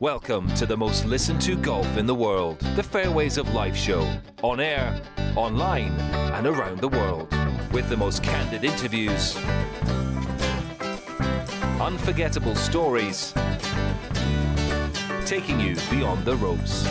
Welcome to the most listened to golf in the world, the Fairways of Life show, on air, online, and around the world, with the most candid interviews, unforgettable stories, taking you beyond the ropes.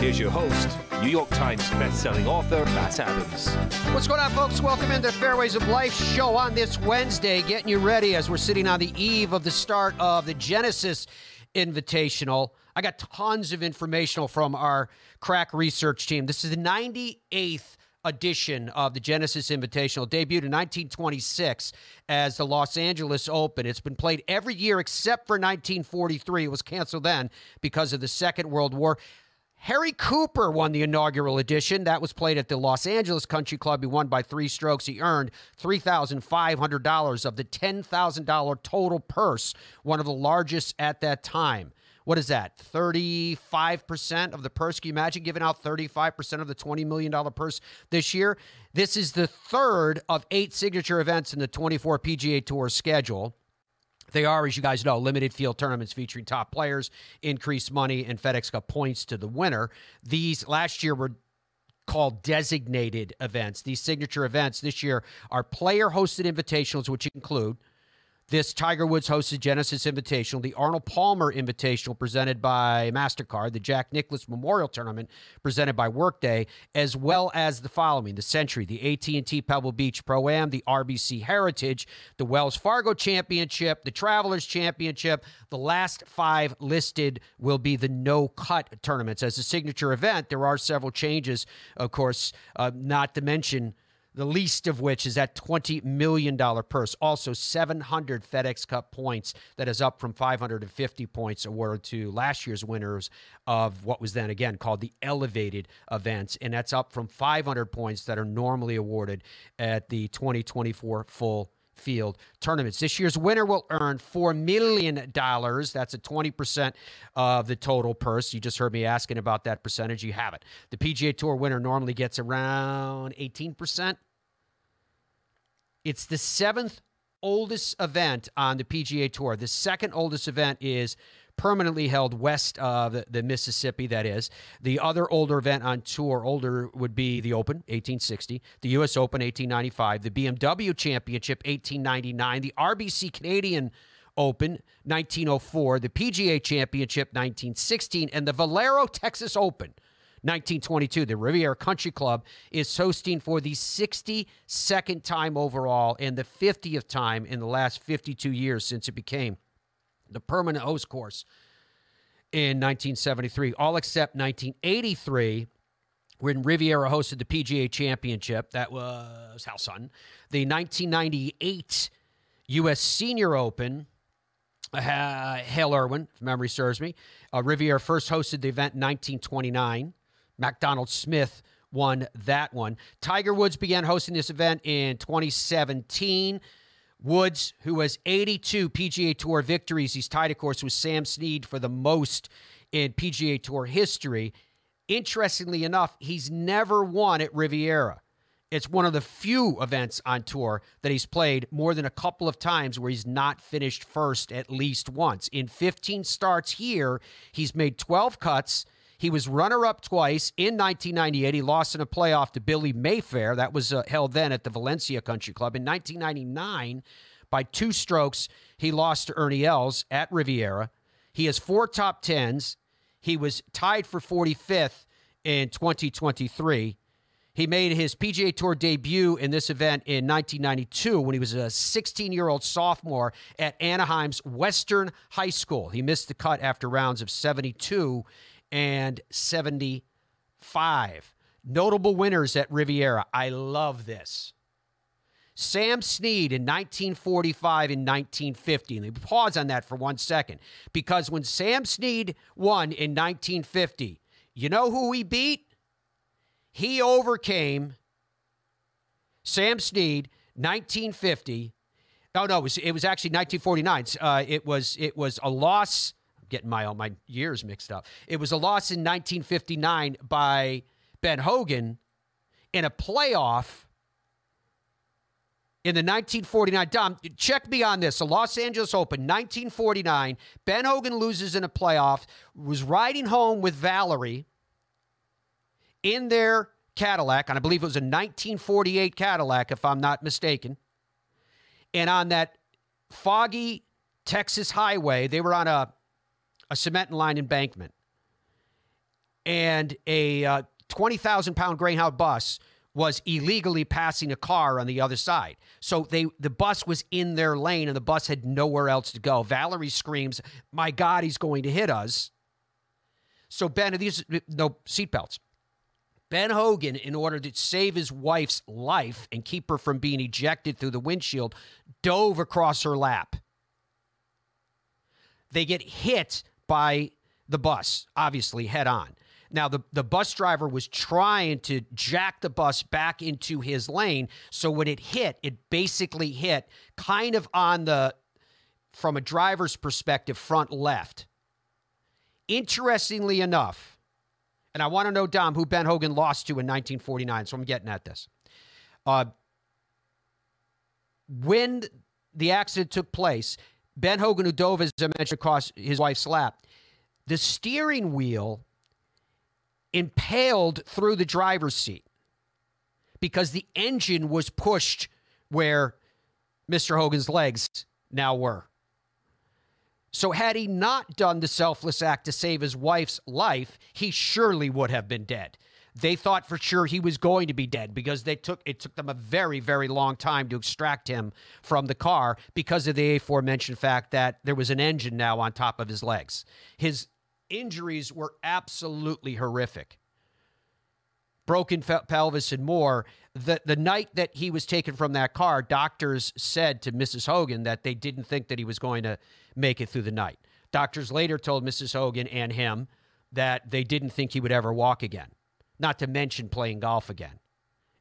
Here's your host, New York Times bestselling author Matt Adams. What's going on, folks? Welcome into Fairways of Life show on this Wednesday, getting you ready as we're sitting on the eve of the start of the Genesis Invitational. I got tons of informational from our crack research team. This is the 98th edition of the Genesis Invitational, debuted in 1926 as the Los Angeles Open. It's been played every year except for 1943. It was canceled then because of the Second World War. Harry Cooper won the inaugural edition. That was played at the Los Angeles Country Club. He won by three strokes. He earned $3,500 of the $10,000 total purse, one of the largest at that time. What is that? 35% of the purse. Can you imagine giving out 35% of the $20 million purse this year? This is the third of eight signature events in the 24 PGA Tour schedule. They are, as you guys know, limited field tournaments featuring top players, increased money, and FedEx Cup points to the winner. These last year were called designated events. These signature events this year are player hosted invitationals, which include this Tiger Woods hosted Genesis Invitational, the Arnold Palmer Invitational presented by MasterCard, the Jack Nicklaus Memorial Tournament presented by Workday, as well as the following, the Sentry, the AT&T Pebble Beach Pro-Am, the RBC Heritage, the Wells Fargo Championship, the Travelers Championship. The last five listed will be the no-cut tournaments. As a signature event, there are several changes, of course, uh, not to mention the least of which is that $20 million purse. Also, 700 FedEx Cup points that is up from 550 points awarded to last year's winners of what was then again called the elevated events. And that's up from 500 points that are normally awarded at the 2024 full field tournaments. This year's winner will earn $4 million. That's a 20% of the total purse. You just heard me asking about that percentage. You have it. The PGA Tour winner normally gets around 18%. It's the seventh oldest event on the PGA Tour. The second oldest event is permanently held west of the, the, Mississippi, that is. The other older event on tour, older, would be the Open, 1860, the U.S. Open, 1895, the BMW Championship, 1899, the RBC Canadian Open, 1904, the PGA Championship, 1916, and the Valero Texas Open, 1922. The Riviera Country Club is hosting for the 62nd time overall and the 50th time in the last 52 years since it became the permanent host course in 1973, all except 1983 when Riviera hosted the PGA Championship. That was Hal Sutton. The 1998 U.S. Senior Open. Uh, Hale Irwin, if memory serves me. Uh, Riviera first hosted the event in 1929. MacDonald Smith won that one. Tiger Woods began hosting this event in 2017. Woods, who has 82 PGA Tour victories, he's tied, of course, with Sam Snead for the most in PGA Tour history. Interestingly enough, he's never won at Riviera. It's one of the few events on tour that he's played more than a couple of times where he's not finished first at least once. In 15 starts here, he's made 12 cuts. He was runner up twice in 1998. He lost in a playoff to Billy Mayfair. That was uh, held then at the Valencia Country Club. In 1999, by two strokes, he lost to Ernie Els at Riviera. He has four top tens. He was tied for 45th in 2023. He made his PGA Tour debut in this event in 1992 when he was a 16 year old sophomore at Anaheim's Western High School. He missed the cut after rounds of 72 and 75. Notable winners at Riviera. I love this. Sam Snead in 1945 and 1950. Let me pause on that for one second. Because when Sam Snead won in 1950, you know who he beat? He overcame Sam Snead, 1950. Oh no, it was, it was actually 1949. Uh, it was it was a loss getting my all my years mixed up. It was a loss in 1959 by Ben Hogan in a playoff in the 1949. Dom, check me on this. The Los Angeles Open, 1949. Ben Hogan loses in a playoff, was riding home with Valerie in their Cadillac, and I believe it was a 1948 Cadillac, if I'm not mistaken. And on that foggy Texas highway, they were on a, a cement and line embankment. And a uh, 20,000 pound Greyhound bus was illegally passing a car on the other side. So they the bus was in their lane and the bus had nowhere else to go. Valerie screams, "My God, he's going to hit us!" So Ben, these no seatbelts. Ben Hogan, in order to save his wife's life and keep her from being ejected through the windshield, dove across her lap. They get hit by the bus, obviously head on. Now, the, the bus driver was trying to jack the bus back into his lane. So when it hit, it basically hit kind of on the, from a driver's perspective, front left. Interestingly enough, and I want to know, Dom, who Ben Hogan lost to in 1949. So I'm getting at this. Uh, when the accident took place, Ben Hogan, who dove, as I mentioned, across his wife's lap, the steering wheel impaled through the driver's seat because the engine was pushed where Mr. Hogan's legs now were. So, had he not done the selfless act to save his wife's life, he surely would have been dead. They thought for sure he was going to be dead because they took it took them a very very long time to extract him from the car because of the aforementioned fact that there was an engine now on top of his legs. His injuries were absolutely horrific. Broken pelvis and more. The the night that he was taken from that car, doctors said to Mrs. Hogan that they didn't think that he was going to make it through the night. Doctors later told Mrs. Hogan and him that they didn't think he would ever walk again. Not to mention playing golf again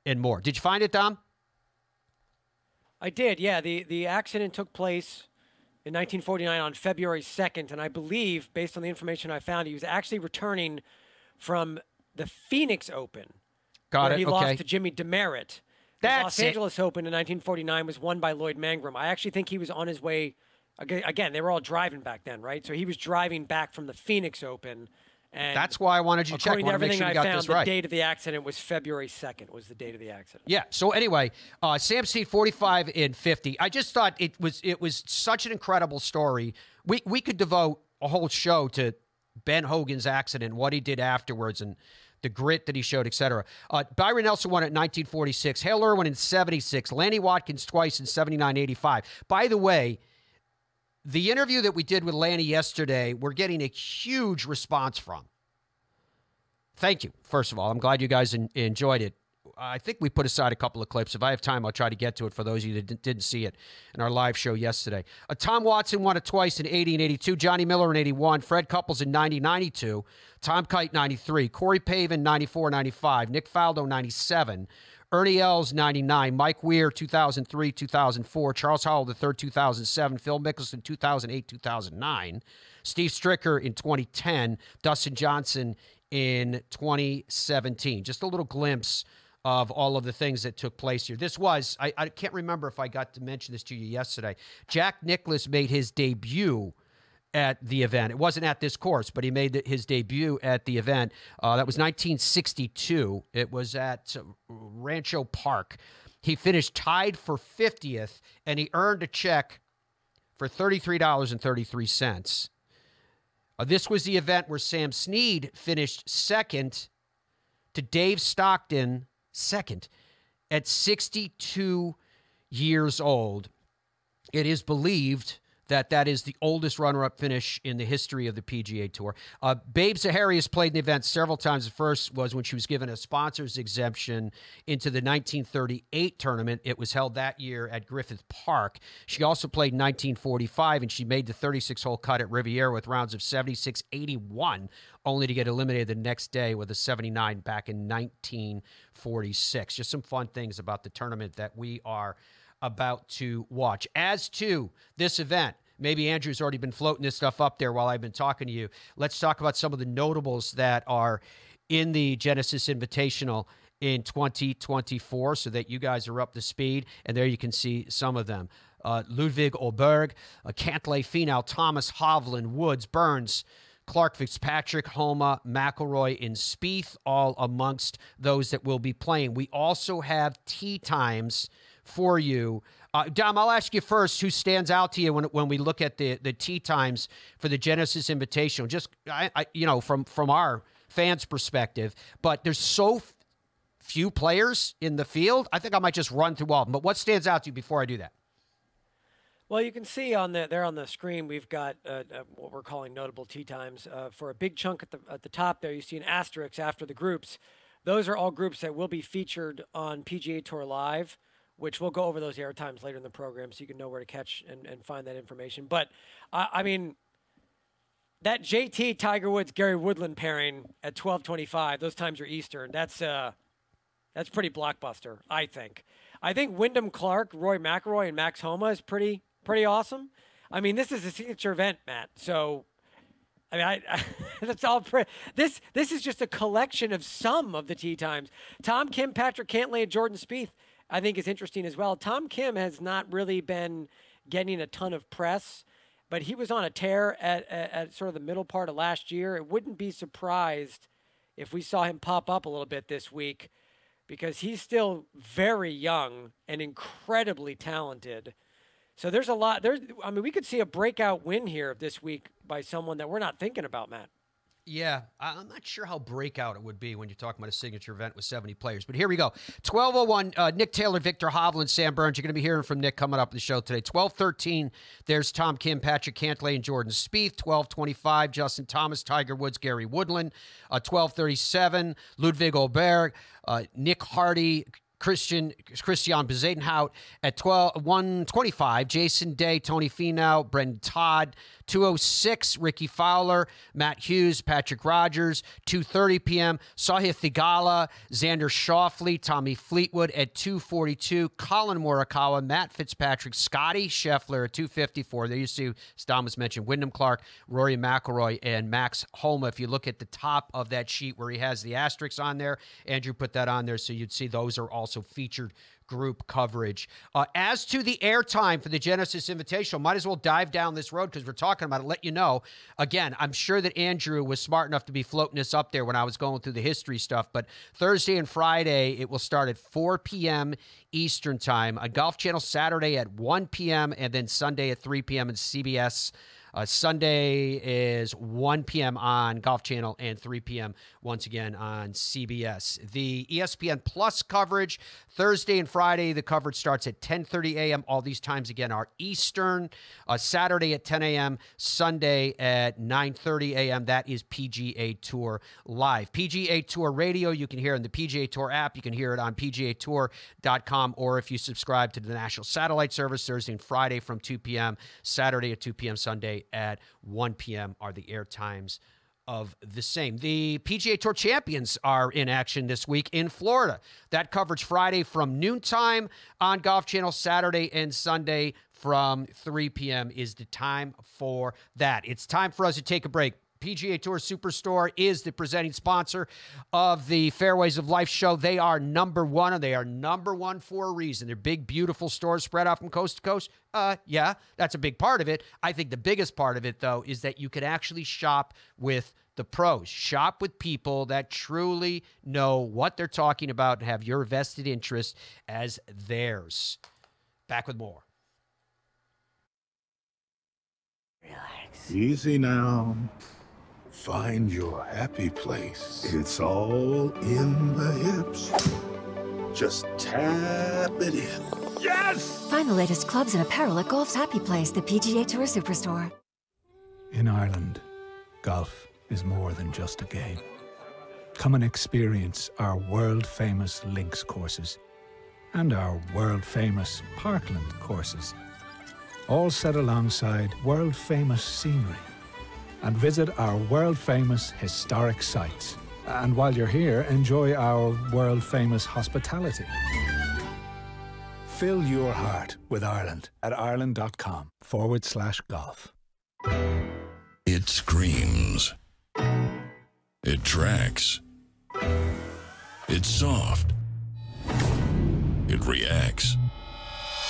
and more. Did you find it, Dom? I did. Yeah, the the accident took place in 1949 on February 2nd, and I believe, based on the information I found, he was actually returning from the Phoenix Open, Got where it. he okay. lost to Jimmy Demaret. The Los it. Angeles Open in 1949 was won by Lloyd Mangrum. I actually think he was on his way. Again, they were all driving back then, right? So he was driving back from the Phoenix Open, and That's why I wanted you to check. according to make everything sure you I got found, the right. date of the accident was February 2nd. Was the date of the accident? Yeah. So anyway, uh, Sam Snead, forty-five and fifty. I just thought it was it was such an incredible story. We we could devote a whole show to Ben Hogan's accident, what he did afterwards, and the grit that he showed, etc. Uh, Byron Nelson won it in 1946. Hale Irwin in 76. Lanny Wadkins twice in 79, 85. By the way, the interview that we did with Lanny yesterday, we're getting a huge response from. Thank you, first of all. I'm glad you guys en- enjoyed it. I think we put aside a couple of clips. If I have time, I'll try to get to it for those of you that didn't- didn't see it in our live show yesterday. Uh, Tom Watson won it twice in 80 and 82. Johnny Miller in 81. Fred Couples in 90, 92. Tom Kite 93. Corey Pavin 94, 95. Nick Faldo 97. Ernie Els 99. Mike Weir 2003, 2004. Charles Howell III 2007. Phil Mickelson 2008, 2009. Steve Stricker in 2010. Dustin Johnson in 2017. Just a little glimpse of all of the things that took place here. This was, I, I can't remember if I got to mention this to you yesterday. Jack Nicklaus made his debut at the event. It wasn't at this course, but he made his debut at the event. Uh, that was 1962. It was at uh, Rancho Park. He finished tied for 50th, and he earned a check for $33.33. Uh, this was the event where Sam Snead finished second to Dave Stockton, second, at 62 years old. It is believed that that is the oldest runner-up finish in the history of the PGA Tour. Uh, Babe Zaharias played in the event several times. The first was when she was given a sponsor's exemption into the 1938 tournament. It was held that year at Griffith Park. She also played 1945, and she made the 36-hole cut at Riviera with rounds of 76, 81, only to get eliminated the next day with a 79 back in 1946. Just some fun things about the tournament that we are about to watch. As to this event, maybe Andrew's already been floating this stuff up there while I've been talking to you. Let's talk about some of the notables that are in the Genesis Invitational in 2024 so that you guys are up to speed. And there you can see some of them. Uh, Ludwig Åberg, uh, Cantlay, Finau, Thomas, Hovland, Woods, Burns, Clark Fitzpatrick, Homa, McIlroy, and Spieth, all amongst those that will be playing. We also have tee times for you. Uh, Dom, I'll ask you first who stands out to you when, when we look at the, the tee times for the Genesis Invitational, just, I, I, you know, from, from our fans' perspective. But there's so f- few players in the field. I think I might just run through all of them. But what stands out to you before I do that? Well, you can see on the there on the screen we've got uh, uh, what we're calling notable tee times. Uh, for a big chunk at the at the top there, you see an asterisk after the groups. Those are all groups that will be featured on PGA Tour Live, which we'll go over those air times later in the program, so you can know where to catch and, and find that information. But I, I mean, that JT Tiger Woods Gary Woodland pairing at 12:25, those times are Eastern. That's uh, that's pretty blockbuster, I think. I think Wyndham Clark, Rory McIlroy, and Max Homa is pretty pretty awesome. I mean, this is a signature event, Matt. So, I mean, I, I that's all. Pre- this this is just a collection of some of the tee times. Tom Kim, Patrick Cantlay, and Jordan Spieth. I think is interesting as well. Tom Kim has not really been getting a ton of press, but he was on a tear at, at, at sort of the middle part of last year. It wouldn't be surprised if we saw him pop up a little bit this week because he's still very young and incredibly talented. So there's a lot. There's, I mean, we could see a breakout win here this week by someone that we're not thinking about, Matt. Yeah, I'm not sure how breakout it would be when you're talking about a signature event with 70 players. But here we go. 1201, uh, Nick Taylor, Victor Hovland, Sam Burns. You're going to be hearing from Nick coming up in the show today. 1213, there's Tom Kim, Patrick Cantlay, and Jordan Spieth. 1225, Justin Thomas, Tiger Woods, Gary Woodland. Uh, 1237, Ludwig Åberg, uh, Nick Hardy, Christian Christian Bezuidenhout at 12, 125. Jason Day, Tony Finau, Brendon Todd, 206, Rickie Fowler, Matt Hughes, Patrick Rodgers, 2.30 p.m., Sahith Theegala, Xander Schauffele, Tommy Fleetwood at 2.42, Collin Morikawa, Matt Fitzpatrick, Scottie Scheffler at 2.54. There you see, as Thomas mentioned, Wyndham Clark, Rory McIlroy, and Max Homa. If you look at the top of that sheet where he has the asterisks on there, Andrew put that on there so you'd see those are also featured group coverage. Uh, as to the airtime for the Genesis Invitational, might as well dive down this road because we're talking about it. Let you know. Again, I'm sure that Andrew was smart enough to be floating this up there when I was going through the history stuff. But Thursday and Friday, it will start at 4 p.m. Eastern Time. On Golf Channel Saturday at 1 p.m. and then Sunday at 3 p.m. in CBS. Uh, Sunday is 1 p.m. on Golf Channel and 3 p.m. once again on CBS. The ESPN Plus coverage Thursday and Friday, the coverage starts at 10:30 a.m. All these times again are Eastern. Uh, Saturday at 10 a.m. Sunday at 9:30 a.m. That is PGA Tour live. PGA Tour Radio you can hear in the PGA Tour app. You can hear it on PGATour.com or if you subscribe to the National Satellite Service Thursday and Friday from 2 p.m. Saturday at 2 p.m. Sunday at 1 p.m. are the air times of the same. The PGA Tour champions are in action this week in Florida. That coverage Friday from noontime on Golf Channel, Saturday and Sunday from 3 p.m. is the time for that. It's time for us to take a break. PGA Tour Superstore is the presenting sponsor of the Fairways of Life show. They are number one, and they are number one for a reason. They're big, beautiful stores spread out from coast to coast. Uh, yeah, that's a big part of it. I think the biggest part of it, though, is that you can actually shop with the pros. Shop with people that truly know what they're talking about and have your vested interest as theirs. Back with more. Relax. Easy now. Find your happy place. It's all in the hips. Just tap it in. Yes! Find the latest clubs and apparel at Golf's Happy Place, the PGA Tour Superstore. In Ireland, golf is more than just a game. Come and experience our world famous links courses and our world famous parkland courses, all set alongside world famous scenery and visit our world famous historic sites. And while you're here, enjoy our world famous hospitality. Fill your heart with Ireland at ireland.com forward slash golf. It screams. It tracks. It's soft. it reacts.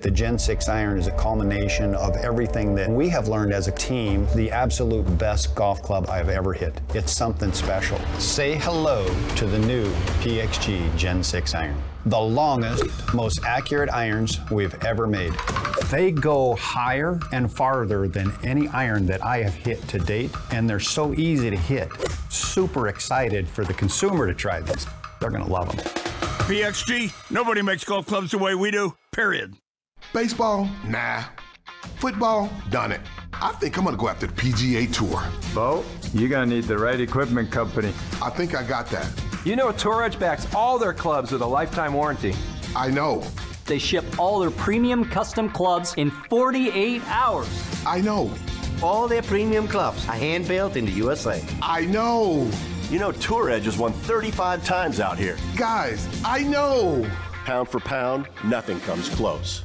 The Gen 6 iron is a culmination of everything that we have learned as a team, the absolute best golf club I've ever hit. It's something special. Say hello to the new PXG Gen 6 iron. The longest, most accurate irons we've ever made. They go higher and farther than any iron that I have hit to date, and they're so easy to hit. Super excited for the consumer to try these. They're going to love them. PXG, nobody makes golf clubs the way we do, period. Baseball? Nah. Football? Done it. I think I'm gonna go after the PGA Tour. Bo, you're gonna need the right equipment company. I think I got that. You know, Tour Edge backs all their clubs with a lifetime warranty. I know. They ship all their premium custom clubs in 48 hours. I know. All their premium clubs are hand built in the USA. I know. You know, Tour Edge has won 35 times out here. Guys, I know. Pound for pound, nothing comes close.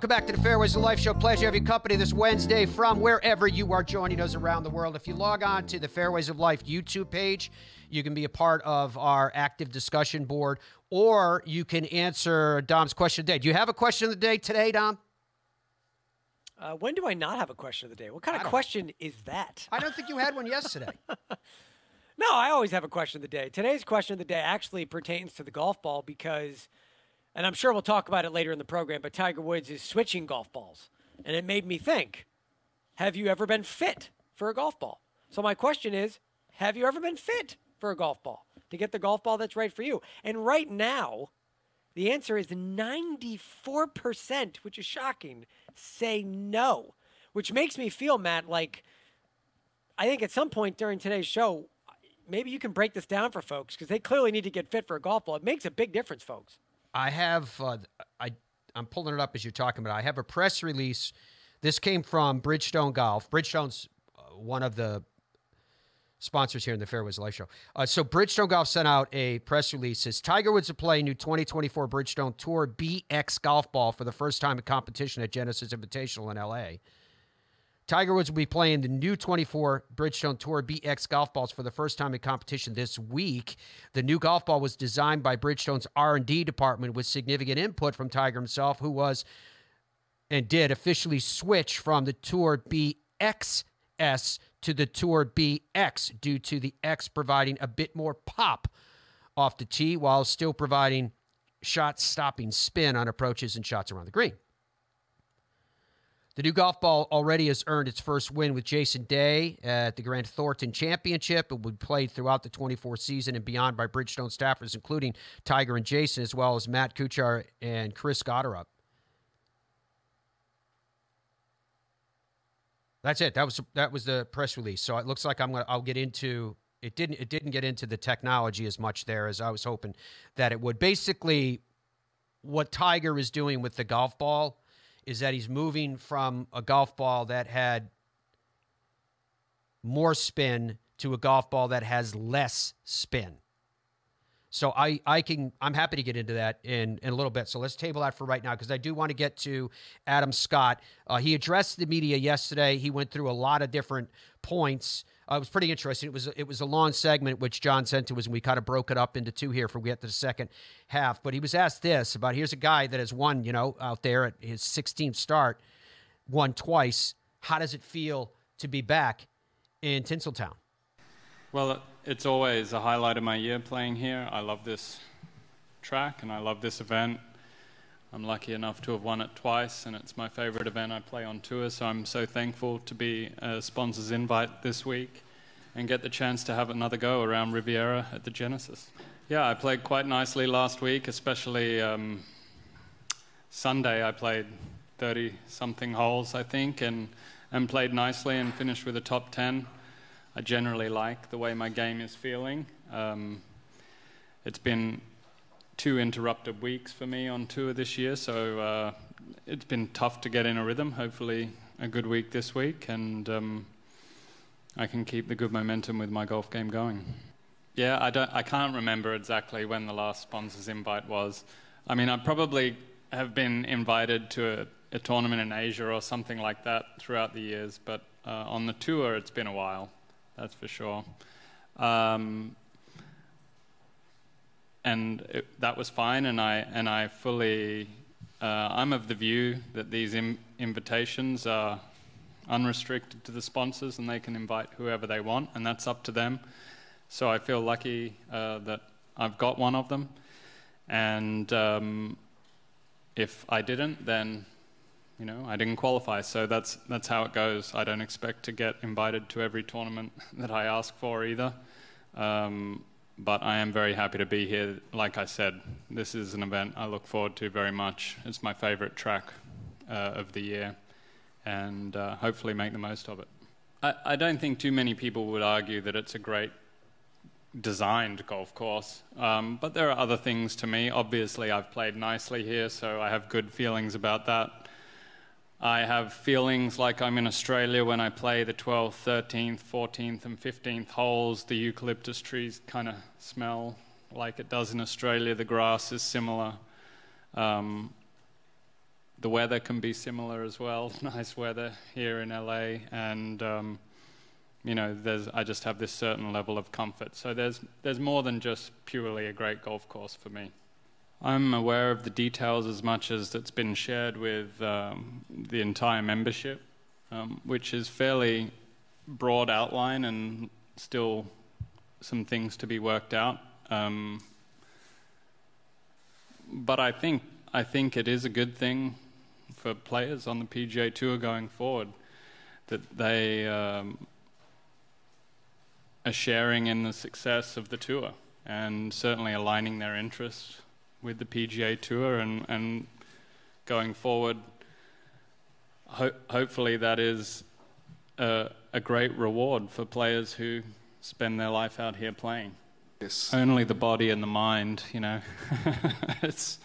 Welcome back to the Fairways of Life Show. Pleasure to have your company this Wednesday from wherever you are joining us around the world. If you log on to the Fairways of Life YouTube page, you can be a part of our active discussion board, or you can answer Dom's question of the day. Do you have a question of the day today, Dom? Uh, when do I not have a question of the day? What kind of question is that? I don't think you had one yesterday. no, I always have a question of the day. Today's question of the day actually pertains to the golf ball because – and I'm sure we'll talk about it later in the program, but Tiger Woods is switching golf balls. And it made me think have you ever been fit for a golf ball? So my question is have you ever been fit for a golf ball to get the golf ball that's right for you? And right now, the answer is 94%, which is shocking, say no, which makes me feel, Matt, like I think at some point during today's show, maybe you can break this down for folks because they clearly need to get fit for a golf ball. It makes a big difference, folks. I have uh, I I'm pulling it up as you're talking about. I have a press release. This came from Bridgestone Golf. Bridgestone's uh, one of the sponsors here in the Fairways Life Show. Uh, so Bridgestone Golf sent out a press release. Says Tiger Woods to play new 2024 Bridgestone Tour BX golf ball for the first time in competition at Genesis Invitational in LA. Tiger Woods will be playing the new 24 Bridgestone Tour BX golf balls for the first time in competition this week. The new golf ball was designed by Bridgestone's R&D department with significant input from Tiger himself, who was and did officially switch from the Tour BXS to the Tour BX due to the X providing a bit more pop off the tee while still providing shot stopping spin on approaches and shots around the green. The new golf ball already has earned its first win with Jason Day at the Grant Thornton Championship. It will be played throughout the 24 season and beyond by Bridgestone staffers, including Tiger and Jason, as well as Matt Kuchar and Chris Gotterup. That's it. That was that was the press release. So it looks like I'm gonna I'll get into it didn't it didn't get into the technology as much there as I was hoping that it would. Basically, what Tiger is doing with the golf ball is that he's moving from a golf ball that had more spin to a golf ball that has less spin. So I, I can I'm happy to get into that in, in a little bit. So let's table that for right now because I do want to get to Adam Scott. Uh, he addressed the media yesterday. He went through a lot of different points uh, it was pretty interesting. It was it was a long segment which John sent to us, and we kind of broke it up into two here for we get to the second half. But he was asked this about here's a guy that has won, you know, out there at his 16th start, won twice. How does it feel to be back in Tinseltown? Well, it's always a highlight of my year playing here. I love this track and I love this event. I'm lucky enough to have won it twice, and it's my favorite event I play on tour. So I'm so thankful to be a sponsor's invite this week and get the chance to have another go around Riviera at the Genesis. Yeah, I played quite nicely last week, especially um, Sunday. I played 30 something holes, I think, and, and played nicely and finished with a top 10. I generally like the way my game is feeling. Um, it's been two interrupted weeks for me on tour this year, so uh, it's been tough to get in a rhythm. Hopefully, a good week this week, and um, I can keep the good momentum with my golf game going. Yeah, I don't. I can't remember exactly when the last sponsor's invite was. I mean, I probably have been invited to a, a tournament in Asia or something like that throughout the years, but uh, on the tour, it's been a while. That's for sure. Um, and it, that was fine. And I and I fully, uh, I'm of the view that these Im- invitations are unrestricted to the sponsors, and they can invite whoever they want, and that's up to them. So I feel lucky uh, that I've got one of them, and um, if I didn't, then you know I didn't qualify. So that's that's how it goes. I don't expect to get invited to every tournament that I ask for either. Um, but I am very happy to be here. Like I said, this is an event I look forward to very much. It's my favorite track uh, of the year, and uh, hopefully make the most of it. I, I, don't think too many people would argue that it's a great designed golf course, um, but there are other things to me. Obviously, I've played nicely here, so I have good feelings about that. I have feelings like I'm in Australia when I play the 12th, 13th, 14th, and 15th holes. The eucalyptus trees kind of smell like it does in Australia. The grass is similar. Um, the weather can be similar as well. nice weather here in LA, and um, you know, I just have this certain level of comfort. So there's there's more than just purely a great golf course for me. I'm aware of the details as much as that's been shared with um, the entire membership, um, which is fairly broad outline and still some things to be worked out. Um, but I think I think it is a good thing for players on the PGA Tour going forward that they um, are sharing in the success of the tour and certainly aligning their interests with the PGA Tour and, and going forward, ho- hopefully that is a, a, great reward for players who spend their life out here playing. Yes. Only the body and the mind, you know. it's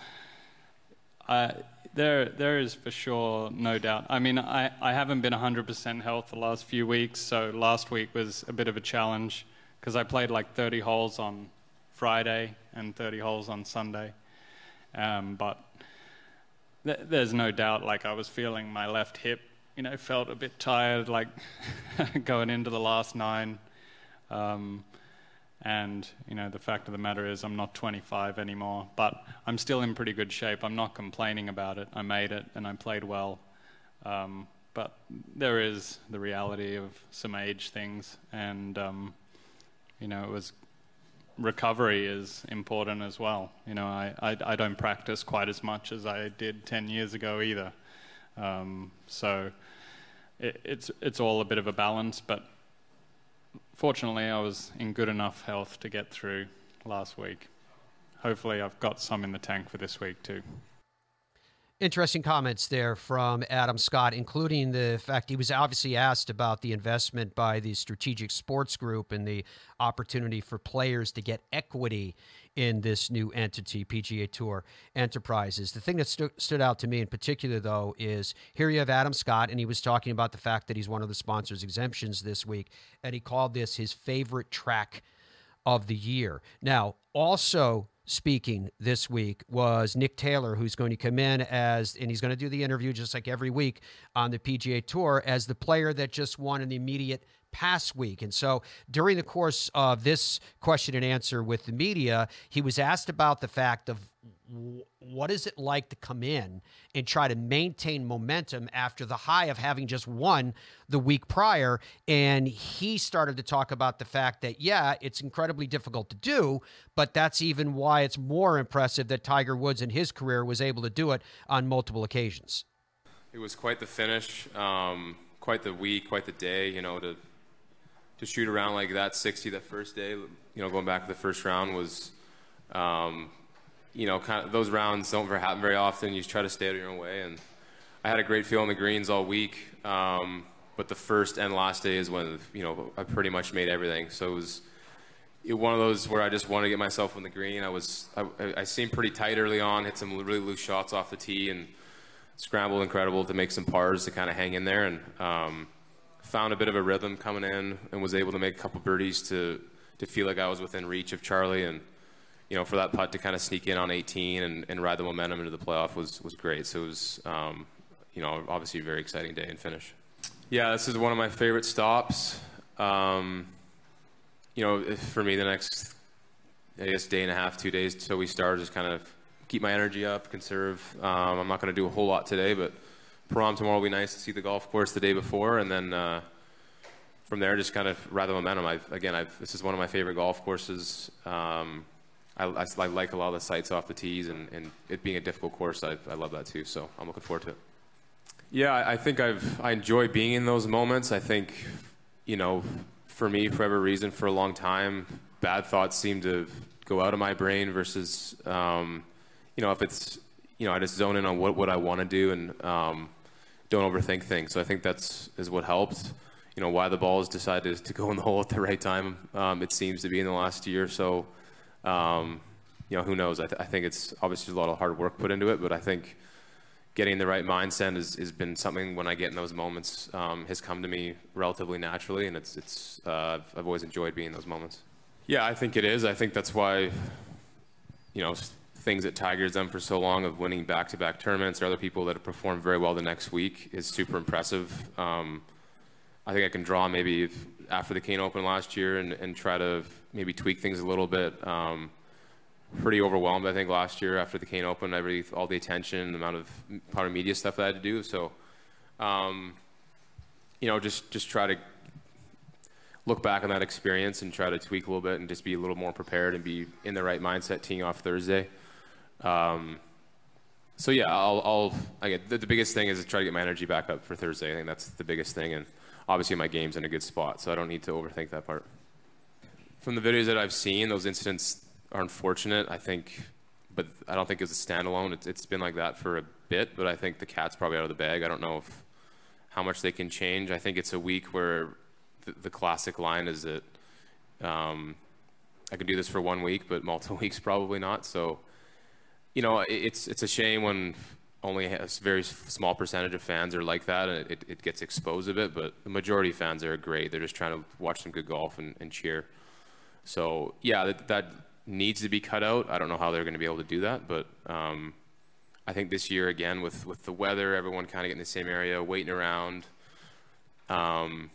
I, there, there is for sure no doubt. I mean, I, I haven't been 100% health the last few weeks, so last week was a bit of a challenge because I played like 30 holes on Friday and 30 holes on Sunday. Um, but th- there's no doubt, like I was feeling my left hip, you know, felt a bit tired, like going into the last nine. Um, and you know, the fact of the matter is, I'm not 25 anymore, but I'm still in pretty good shape. I'm not complaining about it. I made it, and I played well. Um, but there is the reality of some age things, and um, you know, it was recovery is important as well. You know, I, I, I, don't practice quite as much as I did 10 years ago either. Um, so it, it's, it's all a bit of a balance, but fortunately, I was in good enough health to get through last week. Hopefully, I've got some in the tank for this week too. Interesting comments there from Adam Scott, including the fact he was obviously asked about the investment by the Strategic Sports Group and the opportunity for players to get equity in this new entity, PGA Tour Enterprises. The thing that stood out to me in particular, though, is here you have Adam Scott, and he was talking about the fact that he's one of the sponsors' exemptions this week, and he called this his favorite track of the year. Now, also speaking this week was Nick Taylor, who's going to come in as, and he's going to do the interview just like every week on the PGA Tour as the player that just won in the immediate past week. And so during the course of this question and answer with the media, he was asked about the fact of what is it like to come in and try to maintain momentum after the high of having just won the week prior? And he started to talk about the fact that, yeah, it's incredibly difficult to do, but that's even why it's more impressive that Tiger Woods in his career was able to do it on multiple occasions. It was quite the finish, um, quite the week, quite the day, you know, to to shoot around like that 60 that first day, you know, going back to the first round was um, you know, kind of those rounds don't happen very often. You try to stay out of your own way. And I had a great feel on the greens all week. Um, but the first and last day is when, you know, I pretty much made everything. So it was one of those where I just wanted to get myself on the green. I was, I, I seemed pretty tight early on, hit some really loose shots off the tee and scrambled incredible to make some pars to kind of hang in there. And um, found a bit of a rhythm coming in and was able to make a couple birdies to, to feel like I was within reach of Charlie. And, you know, for that putt to kind of sneak in on 18 and, and ride the momentum into the playoff was, was great. So it was, um, you know, obviously a very exciting day and finish. Yeah, this is one of my favorite stops. Um, you know, for me, the next, I guess, day and a half, two days till we start, just kind of keep my energy up, conserve. Um, I'm not going to do a whole lot today, but pro-am tomorrow will be nice to see the golf course the day before, and then uh, from there, just kind of ride the momentum. I've, again, I've, this is one of my favorite golf courses. Um, I, I, I, like a lot of the sights off the tees, and, and it being a difficult course, I, I love that too. So I'm looking forward to it. Yeah, I think I've I enjoy being in those moments. I think, you know, for me, for whatever reason, for a long time, bad thoughts seem to go out of my brain versus, um, you know, if it's, you know, I just zone in on what, what I want to do and um, don't overthink things. So I think that's is what helped. You know, why the balls decided to go in the hole at the right time. Um, it seems to be in the last year or so. Um, you know, who knows? I, th- I, think it's obviously a lot of hard work put into it, but I think getting the right mindset has, has been something when I get in those moments um, has come to me relatively naturally, and it's it's uh, I've, always enjoyed being in those moments. Yeah, I think it is. I think that's why, you know, things that Tiger's done for so long of winning back-to-back tournaments or other people that have performed very well the next week is super impressive. Um, I think I can draw maybe after the Kane Open last year and, and try to maybe tweak things a little bit. Um, pretty overwhelmed, I think, last year after the Kane Open, every all the attention, the amount of part of media stuff that I had to do. So, um, you know, just just try to look back on that experience and try to tweak a little bit and just be a little more prepared and be in the right mindset teeing off Thursday. Um, so yeah, I'll, I'll I get the, the biggest thing is to try to get my energy back up for Thursday. I think that's the biggest thing and obviously my game's in a good spot, so I don't need to overthink that part. From the videos that I've seen, those incidents are unfortunate. I think, but I don't think it's a standalone. It's, it's been like that for a bit, but I think the cat's probably out of the bag. I don't know if how much they can change. I think it's a week where the, the classic line is that um, I can do this for one week, but multiple weeks probably not. So, you know, it, it's it's a shame when only a very small percentage of fans are like that, and it, it gets exposed a bit. But the majority of fans are great. They're just trying to watch some good golf and, and cheer. So yeah, that, that, needs to be cut out. I don't know how they're going to be able to do that, but um, I think this year again with with the weather, everyone kind of getting the same area, waiting around. Um,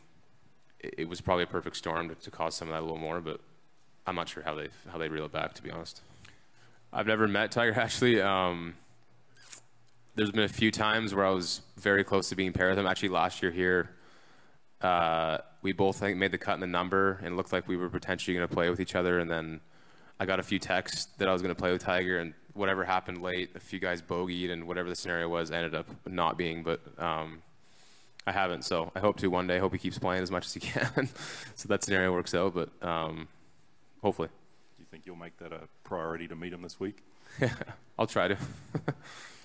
it, it, was probably a perfect storm to, to, cause some of that a little more, but I'm not sure how they how they reel it back. To be honest, I've never met Tiger actually. Um, there's been a few times where I was very close to being paired with him. Actually, last year here, uh, we both think made the cut in the number and looked like we were potentially going to play with each other. And then I got a few texts that I was going to play with Tiger, and whatever happened late, a few guys bogeyed, and whatever the scenario was ended up not being. But um, I haven't, so I hope to one day. I hope he keeps playing as much as he can, so that scenario works out. But um, hopefully. Do you think you'll make that a priority to meet him this week? Yeah, I'll try to.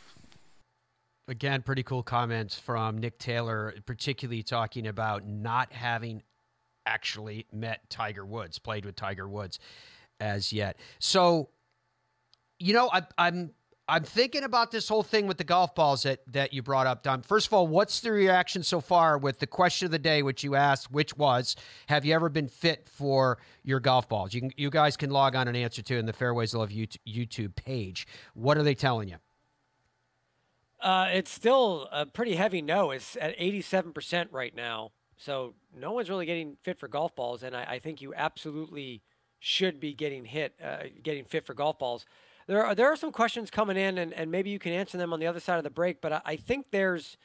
Again, pretty cool comments from Nick Taylor, particularly talking about not having actually met Tiger Woods, played with Tiger Woods as yet. So, you know, I, I'm I'm thinking about this whole thing with the golf balls that that you brought up, Dom. First of all, what's the reaction so far with the question of the day, which you asked, which was, have you ever been fit for your golf balls? You can, you guys can log on and answer to in the Fairways Love YouTube page. What are they telling you? Uh, it's still a pretty heavy no. It's at 87% right now. So no one's really getting fit for golf balls. And I, I think you absolutely should be getting hit, uh, getting fit for golf balls. there are there are some questions coming in, and, and maybe you can answer them on the other side of the break. But I, I think there's,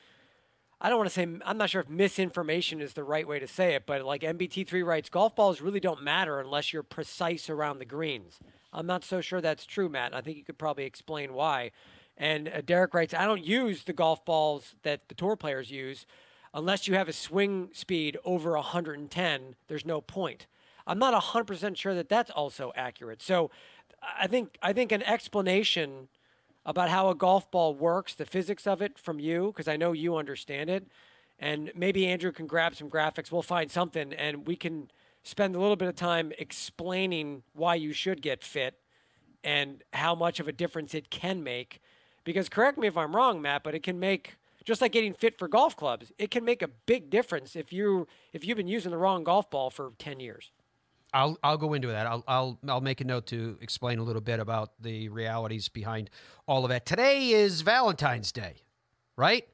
I don't want to say, I'm not sure if misinformation is the right way to say it, but like MBT3 writes, golf balls really don't matter unless you're precise around the greens. I'm not so sure that's true, Matt. I think you could probably explain why. And uh, Derek writes, I don't use the golf balls that the tour players use unless you have a swing speed over 110. There's no point. I'm not 100% sure that that's also accurate. So I think I think an explanation about how a golf ball works, the physics of it from you, because I know you understand it, and maybe Andrew can grab some graphics. We'll find something, and we can spend a little bit of time explaining why you should get fit and how much of a difference it can make. Because correct me if I'm wrong, Matt, but it can make just like getting fit for golf clubs, it can make a big difference if you if you've been using the wrong golf ball for 10 years. I'll I'll go into that. I'll I'll I'll make a note to explain a little bit about the realities behind all of that. Today is Valentine's Day, right?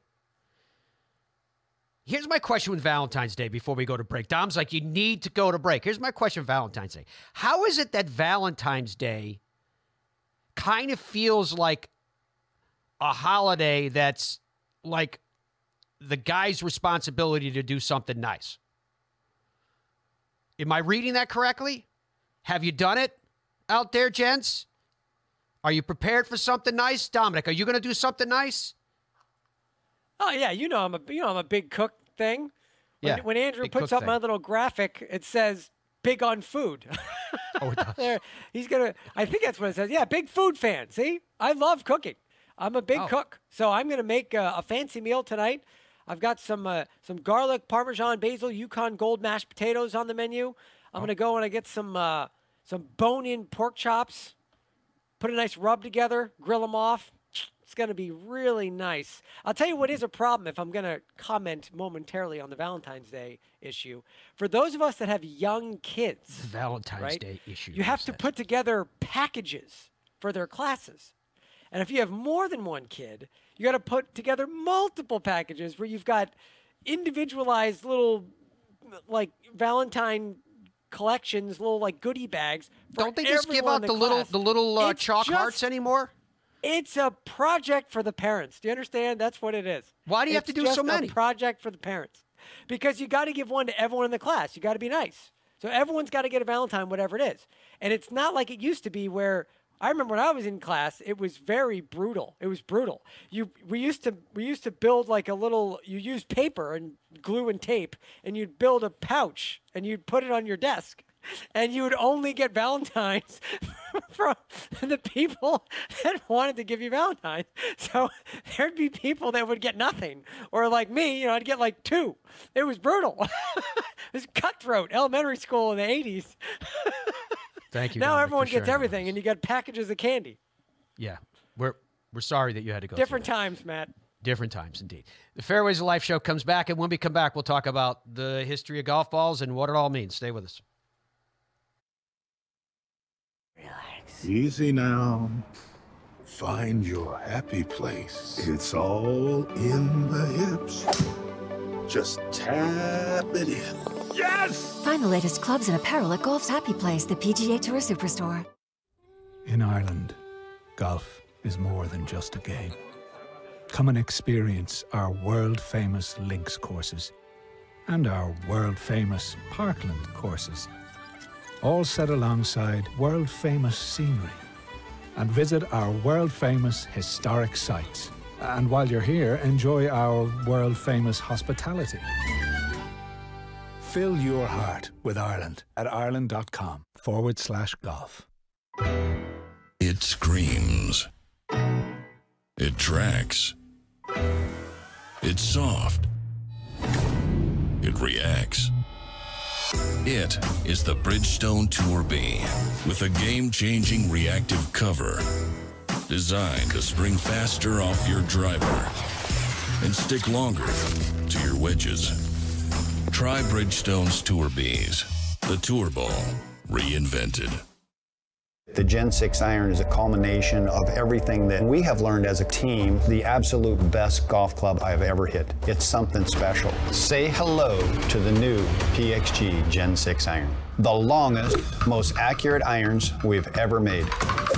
Here's my question with Valentine's Day before we go to break. Dom's like, you need to go to break. Here's my question Valentine's Day. How is it that Valentine's Day kind of feels like a holiday that's like the guy's responsibility to do something nice? Am I reading that correctly? Have you done it out there, gents? Are you prepared for something nice, Dominic? Are you going to do something nice? Oh yeah, you know I'm a you know I'm a big cook thing. When, Yeah, when Andrew puts up my little graphic, it says "big on food." Oh, it does. he's gonna. I think that's what it says. Yeah, big food fan. See, I love cooking. I'm a big Oh. cook, so I'm gonna make a, a fancy meal tonight. I've got some uh, some garlic, parmesan, basil, Yukon Gold mashed potatoes on the menu. I'm gonna go and I get some uh, some bone-in pork chops. Put a nice rub together, grill them off. It's going to be really nice. I'll tell you what is a problem if I'm going to comment momentarily on the Valentine's Day issue. For those of us that have young kids, Valentine's right, Day issue. you have to put together packages for their classes. And if you have more than one kid, you got to put together multiple packages where you've got individualized little like Valentine collections, little like goodie bags. For Don't they just give out in the little the little uh, chalk just- hearts anymore? It's a project for the parents. Do you understand? That's what it is. Why do you have to do so just many? A project for the parents, because you got to give one to everyone in the class. You got to be nice. So everyone's got to get a Valentine, whatever it is. And it's not like it used to be where I remember when I was in class, it was very brutal. It was brutal. You we used to we used to build like a little. You used paper and glue and tape, and you'd build a pouch and you'd put it on your desk. And you would only get Valentines from the people that wanted to give you Valentines. So there'd be people that would get nothing. Or like me, you know, I'd get like two. It was brutal. it was cutthroat elementary school in the 80s. Thank you. now Dominic, everyone gets sharing everything, and you got packages of candy. Yeah, we're we're sorry that you had to go. through Different times, Matt. Different times, indeed. The Fairways of Life show comes back, and when we come back, we'll talk about the history of golf balls and what it all means. Stay with us. Relax. Easy now. Find your happy place. It's all in the hips. Just tap it in. Yes! Find the latest clubs and apparel at Golf's Happy Place, the PGA Tour Superstore. In Ireland, golf is more than just a game. Come and experience our world famous links courses and our world famous parkland courses, all set alongside world famous scenery. And visit our world famous historic sites. And while you're here, enjoy our world famous hospitality. Fill your heart with Ireland at ireland.com forward slash golf. It screams. It tracks. It's soft. It reacts. It is the Bridgestone Tour B with a game changing reactive cover designed to spring faster off your driver and stick longer to your wedges. Try Bridgestone's Tour Bees, the Tour Ball reinvented. The Gen 6 iron is a culmination of everything that we have learned as a team, the absolute best golf club I've ever hit. It's something special. Say hello to the new PXG Gen 6 iron. The longest, most accurate irons we've ever made.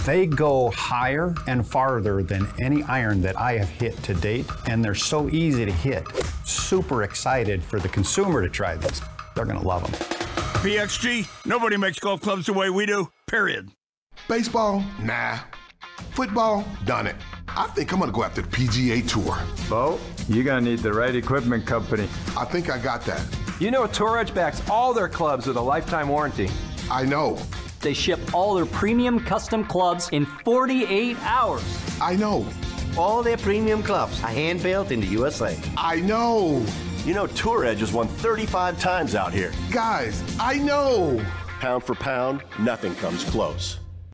They go higher and farther than any iron that I have hit to date, and they're so easy to hit. Super excited for the consumer to try this. They're going to love them. PXG, nobody makes golf clubs the way we do, period. Baseball? Nah. Football? Done it. I think I'm gonna go after the PGA Tour. Bo, you're gonna need the right equipment company. I think I got that. You know, Tour Edge backs all their clubs with a lifetime warranty. I know. They ship all their premium custom clubs in 48 hours. I know. All their premium clubs are hand built in the USA. I know. You know, Tour Edge has won 35 times out here. Guys, I know. Pound for pound, nothing comes close.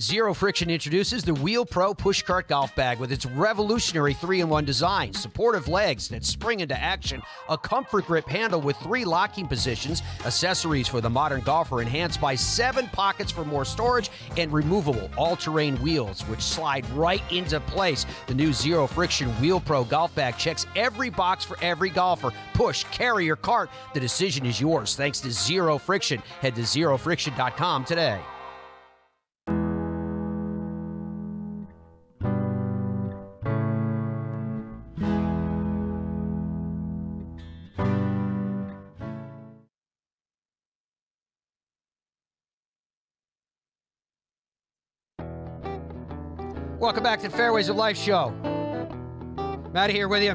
Zero Friction introduces the Wheel Pro Pushcart Golf Bag with its revolutionary 3 in 1 design, supportive legs that spring into action, a comfort grip handle with three locking positions, accessories for the modern golfer enhanced by seven pockets for more storage, and removable all terrain wheels which slide right into place. The new Zero Friction Wheel Pro Golf Bag checks every box for every golfer. Push, carry, or cart. The decision is yours thanks to Zero Friction. Head to zerofriction.com today. Welcome back to the Fairways of Life show. Matt here with you.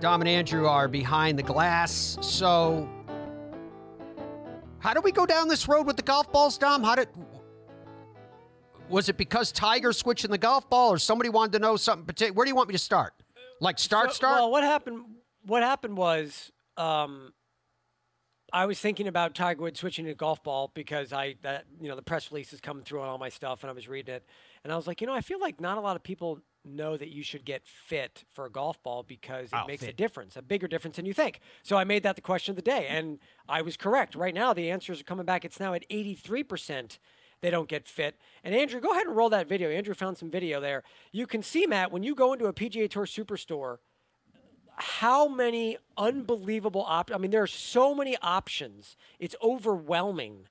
Dom and Andrew are behind the glass. So, how did we go down this road with the golf balls, Dom? How did was it because Tiger switching the golf ball, or somebody wanted to know something particular? Where do you want me to start? Like start, So- start. Well, what happened? What happened was, um, I was thinking about Tiger Woods switching to golf ball because I that you know the press release is coming through on all my stuff, and I was reading it, and I was like, you know, I feel like not a lot of people know that you should get fit for a golf ball because it Oh, makes a difference, a bigger difference than you think. So I made that the question of the day, and I was correct. Right now, the answers are coming back. It's now at 83%. They don't get fit. And Andrew, go ahead and roll that video. Andrew found some video there. You can see, Matt, when you go into a PGA Tour Superstore, how many unbelievable op I mean there are so many options. It's overwhelming.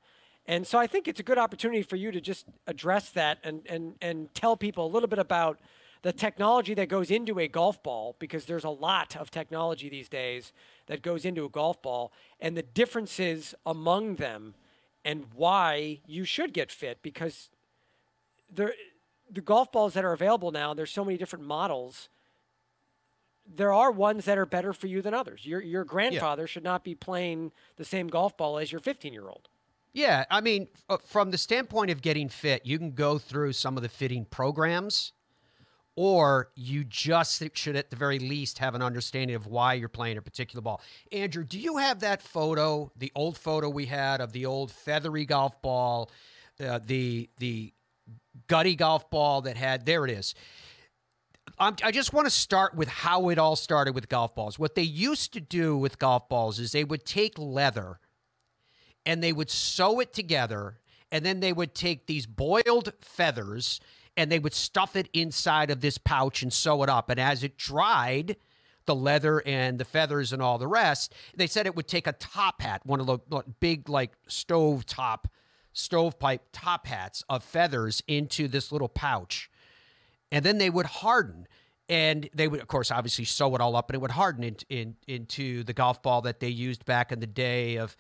And so I think it's a good opportunity for you to just address that and and and tell people a little bit about the technology that goes into a golf ball because there's a lot of technology these days that goes into a golf ball and the differences among them and why you should get fit because there the golf balls that are available now there's so many different models there are ones that are better for you than others. Your your grandfather should not be playing the same golf ball as your 15 year old. Yeah, I mean, from the standpoint of getting fit, you can go through some of the fitting programs, or you just should, at the very least, have an understanding of why you're playing a particular ball. Andrew, do you have that photo, the old photo we had of the old feathery golf ball, uh, the the gutty golf ball that had? There it is. Um, I just want to start with how it all started with golf balls. What they used to do with golf balls is they would take leather and they would sew it together and then they would take these boiled feathers and they would stuff it inside of this pouch and sew it up. And as it dried the leather and the feathers and all the rest they said it would take a top hat one of the big like stove top stovepipe top hats of feathers into this little pouch. And then they would harden. And they would of course obviously sew it all up and it would harden in, in, into the golf ball that they used back in the day of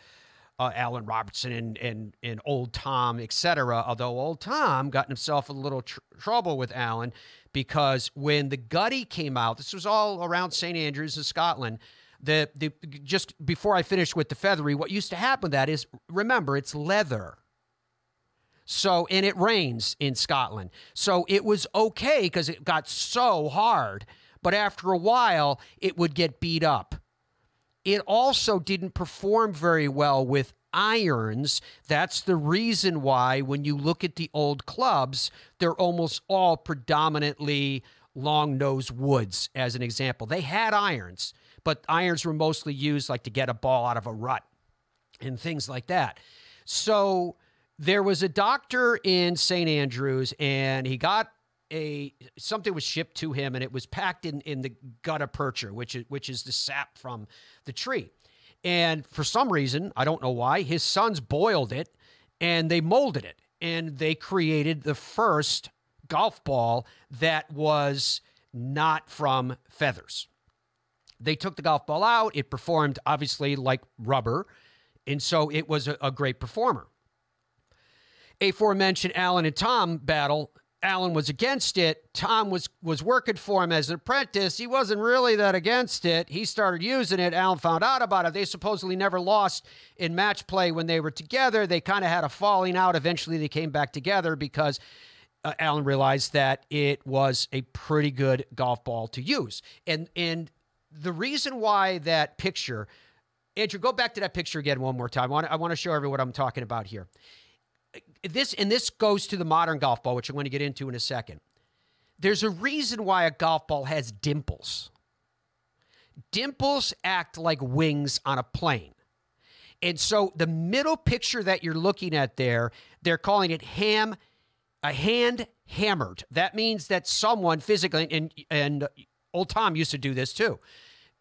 uh, Allan Robertson and, and, and old Tom, etc. Although old Tom got himself a little tr- trouble with Allan because when the Gutty came out, this was all around St. Andrews in Scotland. The, the just before I finished with the feathery, what used to happen with that is remember it's leather. So, and it rains in Scotland. So it was okay because it got so hard. But after a while, it would get beat up. It also didn't perform very well with irons. That's the reason why when you look at the old clubs, they're almost all predominantly long nose woods, as an example. They had irons, but irons were mostly used like to get a ball out of a rut and things like that. So there was a doctor in St. Andrews, and he got a something was shipped to him, and it was packed in in the gutta percha, which is which is the sap from the tree. And for some reason, I don't know why, his sons boiled it and they molded it, and they created the first golf ball that was not from feathers. They took the golf ball out. It performed obviously like rubber, and so it was a, a great performer. Aforementioned Allan and Tom battle Allan was against it. Tom was was working for him as an apprentice. He wasn't really that against it. He started using it. Allan found out about it. They supposedly never lost in match play when they were together. They kind of had a falling out. Eventually, they came back together because uh, Allan realized that it was a pretty good golf ball to use. And and the reason why that picture, Andrew, go back to that picture again one more time. I want, I want to show everyone what I'm talking about here this and this goes to the modern golf ball, which I'm going to get into in a second. There's a reason why a golf ball has dimples. Dimples act like wings on a plane. And so the middle picture that you're looking at there, they're calling it ham a hand hammered. That means that someone physically and and old Tom used to do this too.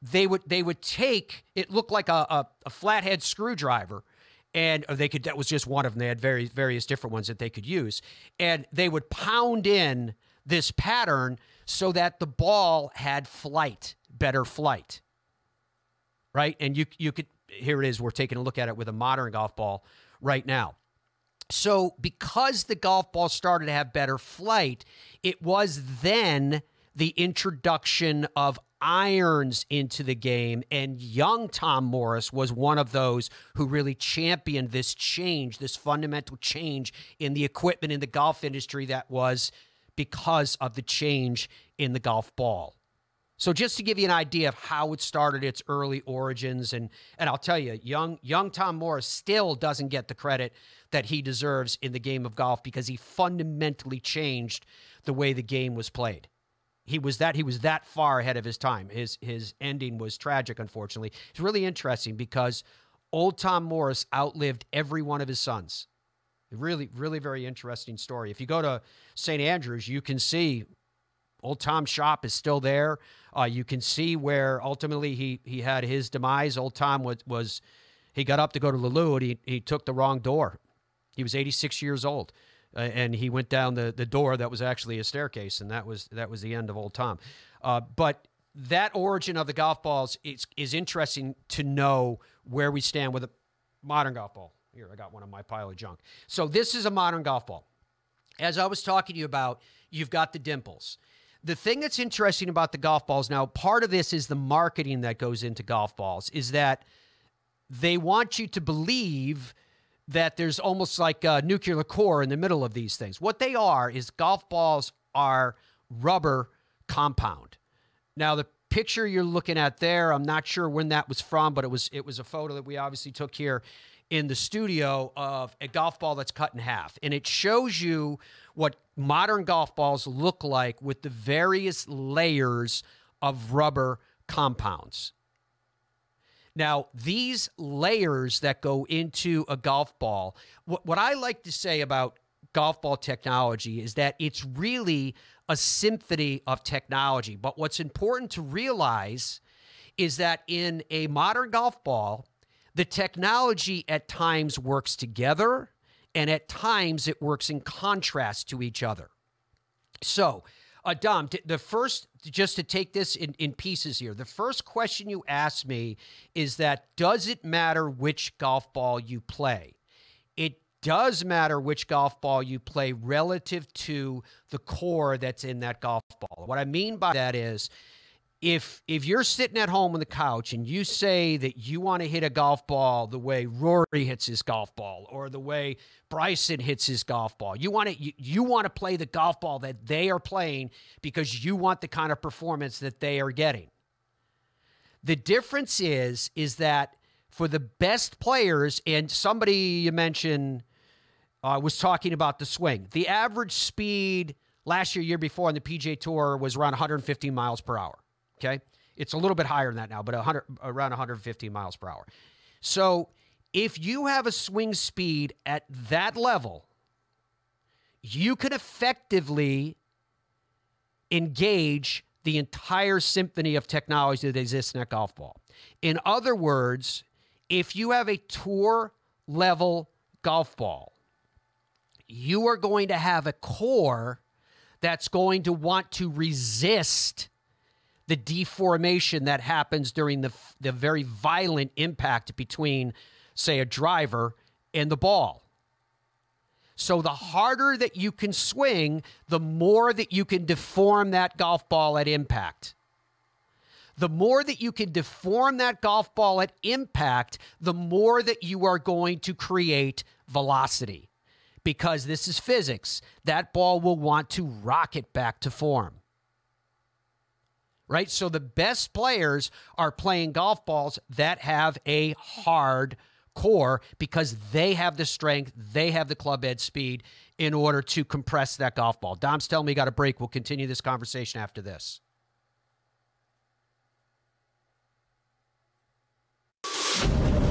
They would they would take it looked like a, a, a flathead screwdriver and uh, they could that was just one of them. They had very various different ones that they could use. And they would pound in this pattern so that the ball had flight better flight. Right? And you you could here it is we're taking a look at it with a modern golf ball right now. So because the golf ball started to have better flight it was then the introduction of irons into the game. And young Tom Morris was one of those who really championed this change, this fundamental change in the equipment in the golf industry that was because of the change in the golf ball. So just to give you an idea of how it started its early origins and and I'll tell you young young Tom Morris still doesn't get the credit that he deserves in the game of golf because he fundamentally changed the way the game was played he was that he was that far ahead of his time. His his ending was tragic, unfortunately. It's really interesting because old Tom Morris outlived every one of his sons. Really, really very interesting story. If you go to St. Andrews, you can see old Tom's shop is still there. Uh, you can see where ultimately he he had his demise. Old Tom was was he got up to go to Lulu and he he took the wrong door. He was 86 years old uh, and he went down the, the door that was actually a staircase, and that was that was the end of old Tom. Uh, but that origin of the golf balls is, is interesting to know where we stand with a modern golf ball. Here, I got one on my pile of junk. So this is a modern golf ball. As I was talking to you about, you've got the dimples. The thing that's interesting about the golf balls now, part of this is the marketing that goes into golf balls, is that they want you to believe that there's almost like a nuclear core in the middle of these things. What they are is golf balls are rubber compound. Now the picture you're looking at there, I'm not sure when that was from, but it was it was a photo that we obviously took here in the studio of a golf ball that's cut in half. And it shows you what modern golf balls look like with the various layers of rubber compounds. Now, these layers that go into a golf ball, what, what I like to say about golf ball technology is that it's really a symphony of technology. But what's important to realize is that in a modern golf ball, the technology at times works together and at times it works in contrast to each other. So, uh, Dom, the first, just to take this in, in pieces here, the first question you asked me is that does it matter which golf ball you play? It does matter which golf ball you play relative to the core that's in that golf ball. What I mean by that is if if you're sitting at home on the couch and you say that you want to hit a golf ball the way Rory hits his golf ball or the way Bryson hits his golf ball, you want to you, you want to play the golf ball that they are playing because you want the kind of performance that they are getting. The difference is is that for the best players, and somebody you mentioned uh, was talking about the swing. The average speed last year, year before on the PGA Tour was around 150 miles per hour. Okay. It's a little bit higher than that now, but 100, around 150 miles per hour. So if you have a swing speed at that level, you can effectively engage the entire symphony of technology that exists in a golf ball. In other words, if you have a tour level golf ball, you are going to have a core that's going to want to resist the deformation that happens during the, the very violent impact between, say, a driver and the ball. So the harder that you can swing, the more that you can deform that golf ball at impact. The more that you can deform that golf ball at impact, the more that you are going to create velocity. Because this is physics. That ball will want to rocket back to form. Right? So the best players are playing golf balls that have a hard core because they have the strength, they have the club head speed in order to compress that golf ball. Dom's telling me got a break. We'll continue this conversation after this.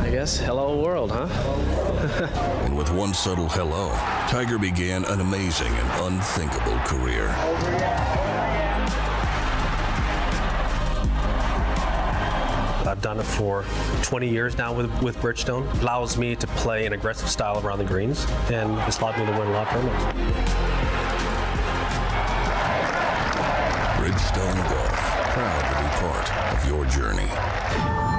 I guess hello world, huh? and with one subtle hello, Tiger began an amazing and unthinkable career. I've done it for 20 years now with, with Bridgestone. It allows me to play an aggressive style around the greens, and it's allowed me to win a lot of tournaments. Bridgestone Golf, proud to be part of your journey.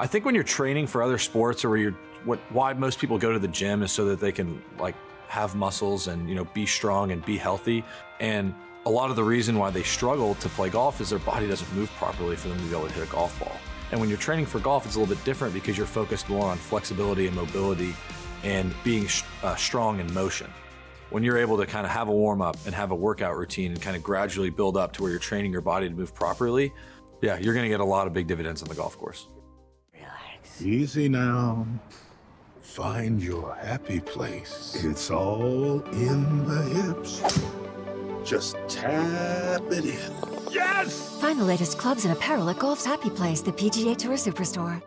I think when you're training for other sports or you're what why most people go to the gym is so that they can like have muscles and you know be strong and be healthy and a lot of the reason why they struggle to play golf is their body doesn't move properly for them to be able to hit a golf ball. And when you're training for golf, it's a little bit different because you're focused more on flexibility and mobility and being uh, strong in motion. When you're able to kind of have a warm up and have a workout routine and kind of gradually build up to where you're training your body to move properly, yeah, you're going to get a lot of big dividends on the golf course. Easy now. Find your happy place. It's all in the hips. Just tap it in. Yes! Find the latest clubs and apparel at Golf's Happy Place, the PGA Tour Superstore.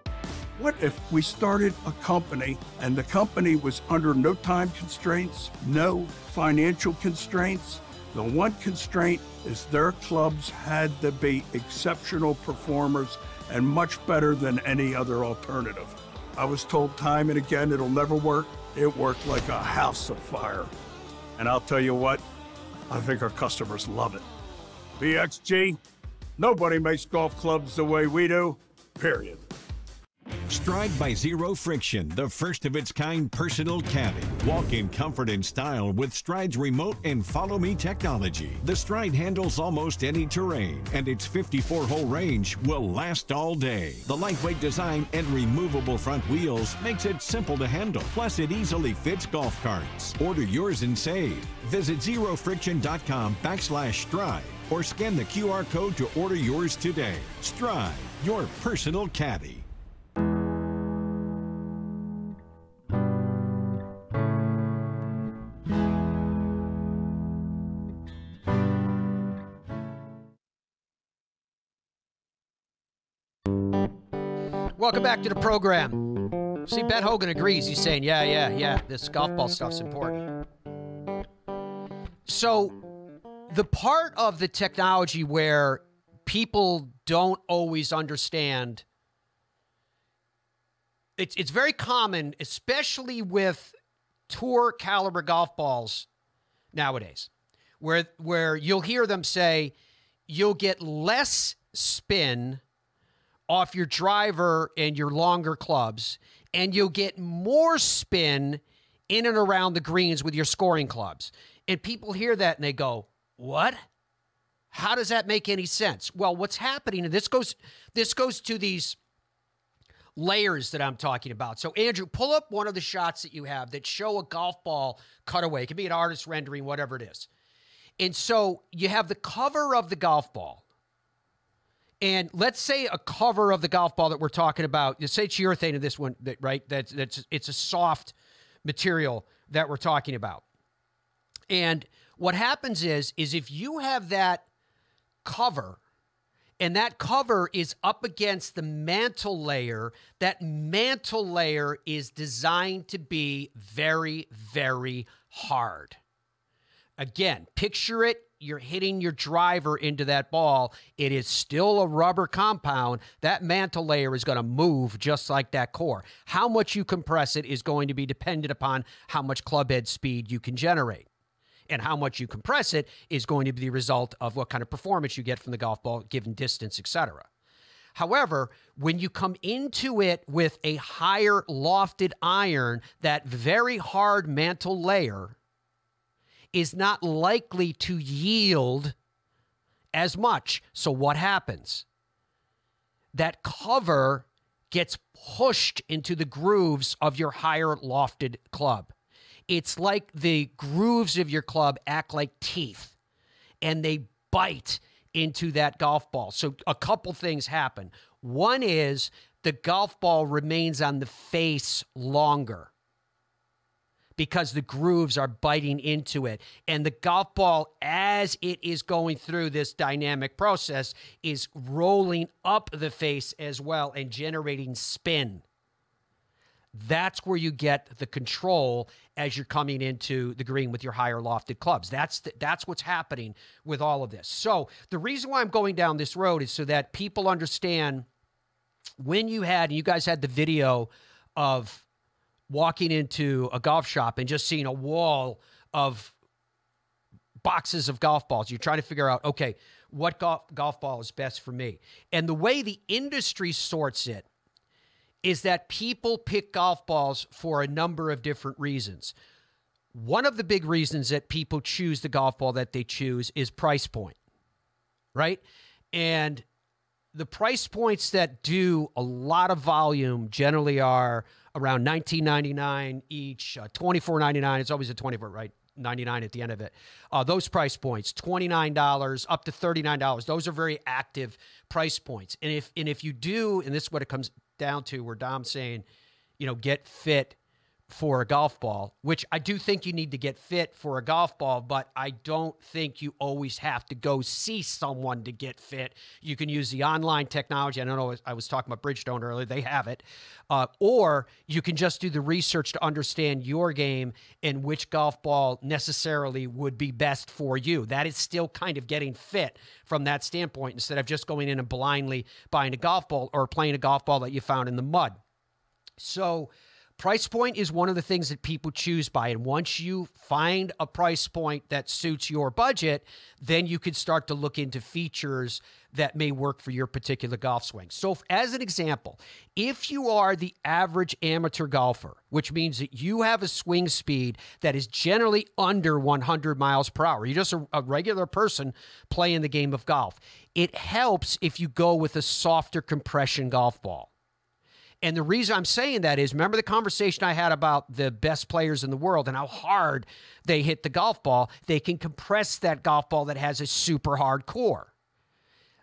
What if we started a company and the company was under no time constraints, no financial constraints? The one constraint is their clubs had to be exceptional performers and much better than any other alternative. I was told time and again it'll never work. It worked like a house of fire. And I'll tell you what, I think our customers love it. PXG, nobody makes golf clubs the way we do, period. Stride by Zero Friction, the first of its kind personal caddy. Walk in comfort and style with Stride's remote and follow me technology. The Stride handles almost any terrain, and its 54 hole range will last all day. The lightweight design and removable front wheels makes it simple to handle. Plus, it easily fits golf carts. Order yours and save. Visit zerofriction.com backslash stride or scan the QR code to order yours today. Stride, your personal caddy. Welcome back to the program. See, Ben Hogan agrees. He's saying, yeah, yeah, yeah, this golf ball stuff's important. So, the part of the technology where people don't always understand it's it's very common especially with tour caliber golf balls nowadays where where you'll hear them say you'll get less spin off your driver and your longer clubs, and you'll get more spin in and around the greens with your scoring clubs. And people hear that and they go, "What? How does that make any sense?" Well, what's happening and this goes this goes to these layers that I'm talking about. So, Andrew, pull up one of the shots that you have that show a golf ball cutaway. It can be an artist rendering, whatever it is. And so you have the cover of the golf ball. And let's say a cover of the golf ball that we're talking about, you say urethane in this one, that, right? That's that's it's a soft material that we're talking about. And what happens is, is if you have that cover and that cover is up against the mantle layer. That mantle layer is designed to be very, very hard. Again, picture it. You're hitting your driver into that ball. It is still a rubber compound. That mantle layer is going to move just like that core. How much you compress it is going to be dependent upon how much club head speed you can generate and how much you compress it is going to be the result of what kind of performance you get from the golf ball given distance etc however when you come into it with a higher lofted iron that very hard mantle layer is not likely to yield as much so what happens that cover gets pushed into the grooves of your higher lofted club it's like the grooves of your club act like teeth and they bite into that golf ball. So a couple things happen. One is the golf ball remains on the face longer because the grooves are biting into it. And the golf ball, as it is going through this dynamic process, is rolling up the face as well and generating spin. That's where you get the control as you're coming into the green with your higher lofted clubs. That's the, that's what's happening with all of this. So the reason why I'm going down this road is so that people understand when you had you guys had the video of walking into a golf shop and just seeing a wall of boxes of golf balls. You're trying to figure out, okay, what golf, golf ball is best for me. And the way the industry sorts it is that people pick golf balls for a number of different reasons. One of the big reasons that people choose the golf ball that they choose is price point, right? And the price points that do a lot of volume generally are around 19.99 each, uh, 24.99. It's always a 24, right? 99 at the end of it. Uh, those price points, $29 up to $39. Those are very active price points. And if and if you do, and this is what it comes down to where Dom's saying, you know, get fit for a golf ball, which I do think you need to get fit for a golf ball, but I don't think you always have to go see someone to get fit. You can use the online technology. I don't know, I was talking about Bridgestone earlier, they have it. Uh, or you can just do the research to understand your game and which golf ball necessarily would be best for you. That is still kind of getting fit from that standpoint instead of just going in and blindly buying a golf ball or playing a golf ball that you found in the mud. So, Price point is one of the things that people choose by. And once you find a price point that suits your budget, then you can start to look into features that may work for your particular golf swing. So, as an example, if you are the average amateur golfer, which means that you have a swing speed that is generally under 100 miles per hour, you're just a, a regular person playing the game of golf, it helps if you go with a softer compression golf ball. And the reason I'm saying that is remember the conversation I had about the best players in the world and how hard they hit the golf ball? They can compress that golf ball that has a super hard core.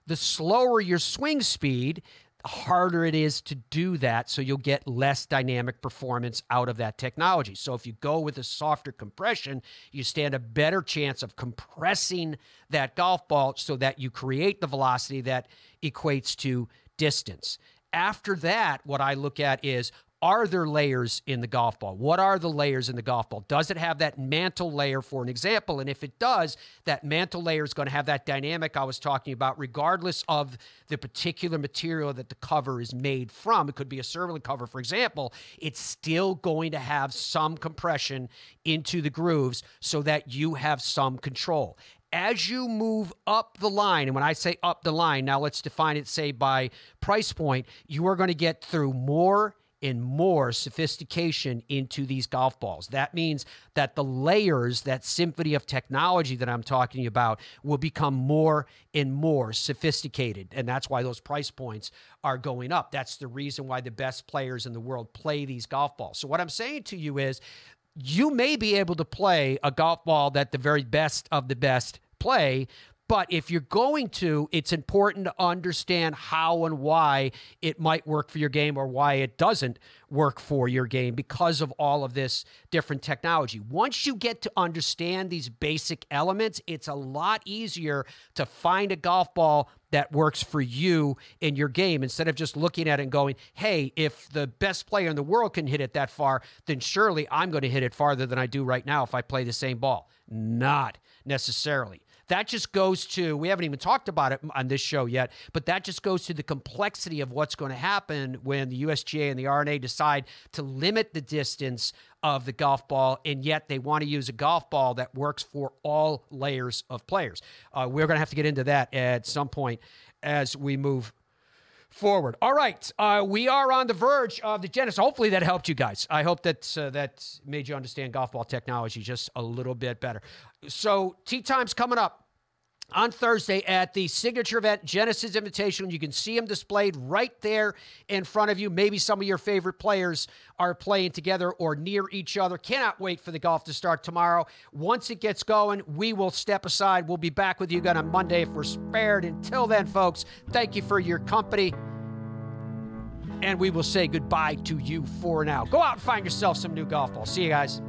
The slower your swing speed, the harder it is to do that. So you'll get less dynamic performance out of that technology. So if you go with a softer compression, you stand a better chance of compressing that golf ball so that you create the velocity that equates to distance. After that, what I look at is are there layers in the golf ball? What are the layers in the golf ball? Does it have that mantle layer, for an example? And if it does, that mantle layer is going to have that dynamic I was talking about, regardless of the particular material that the cover is made from. It could be a cervical cover, for example. It's still going to have some compression into the grooves so that you have some control. As you move up the line, and when I say up the line, now let's define it, say, by price point, you are going to get through more and more sophistication into these golf balls. That means that the layers, that symphony of technology that I'm talking about, will become more and more sophisticated. And that's why those price points are going up. That's the reason why the best players in the world play these golf balls. So, what I'm saying to you is, you may be able to play a golf ball that the very best of the best play, but if you're going to, it's important to understand how and why it might work for your game or why it doesn't work for your game because of all of this different technology. Once you get to understand these basic elements, it's a lot easier to find a golf ball that works for you in your game instead of just looking at it and going, hey, if the best player in the world can hit it that far, then surely I'm going to hit it farther than I do right now if I play the same ball. Not necessarily. That just goes to, we haven't even talked about it on this show yet, but that just goes to the complexity of what's going to happen when the USGA and the R&A decide to limit the distance of the golf ball, and yet they want to use a golf ball that works for all layers of players. Uh, we're going to have to get into that at some point as we move forward. All right, uh, we are on the verge of the Genesis. Hopefully that helped you guys. I hope that uh, that made you understand golf ball technology just a little bit better. So tee time's coming up on Thursday at the signature event, Genesis Invitational. You can see them displayed right there in front of you. Maybe some of your favorite players are playing together or near each other. Cannot wait for the golf to start tomorrow. Once it gets going, we will step aside. We'll be back with you again on Monday if we're spared. Until then, folks, thank you for your company. And we will say goodbye to you for now. Go out and find yourself some new golf balls. See you guys.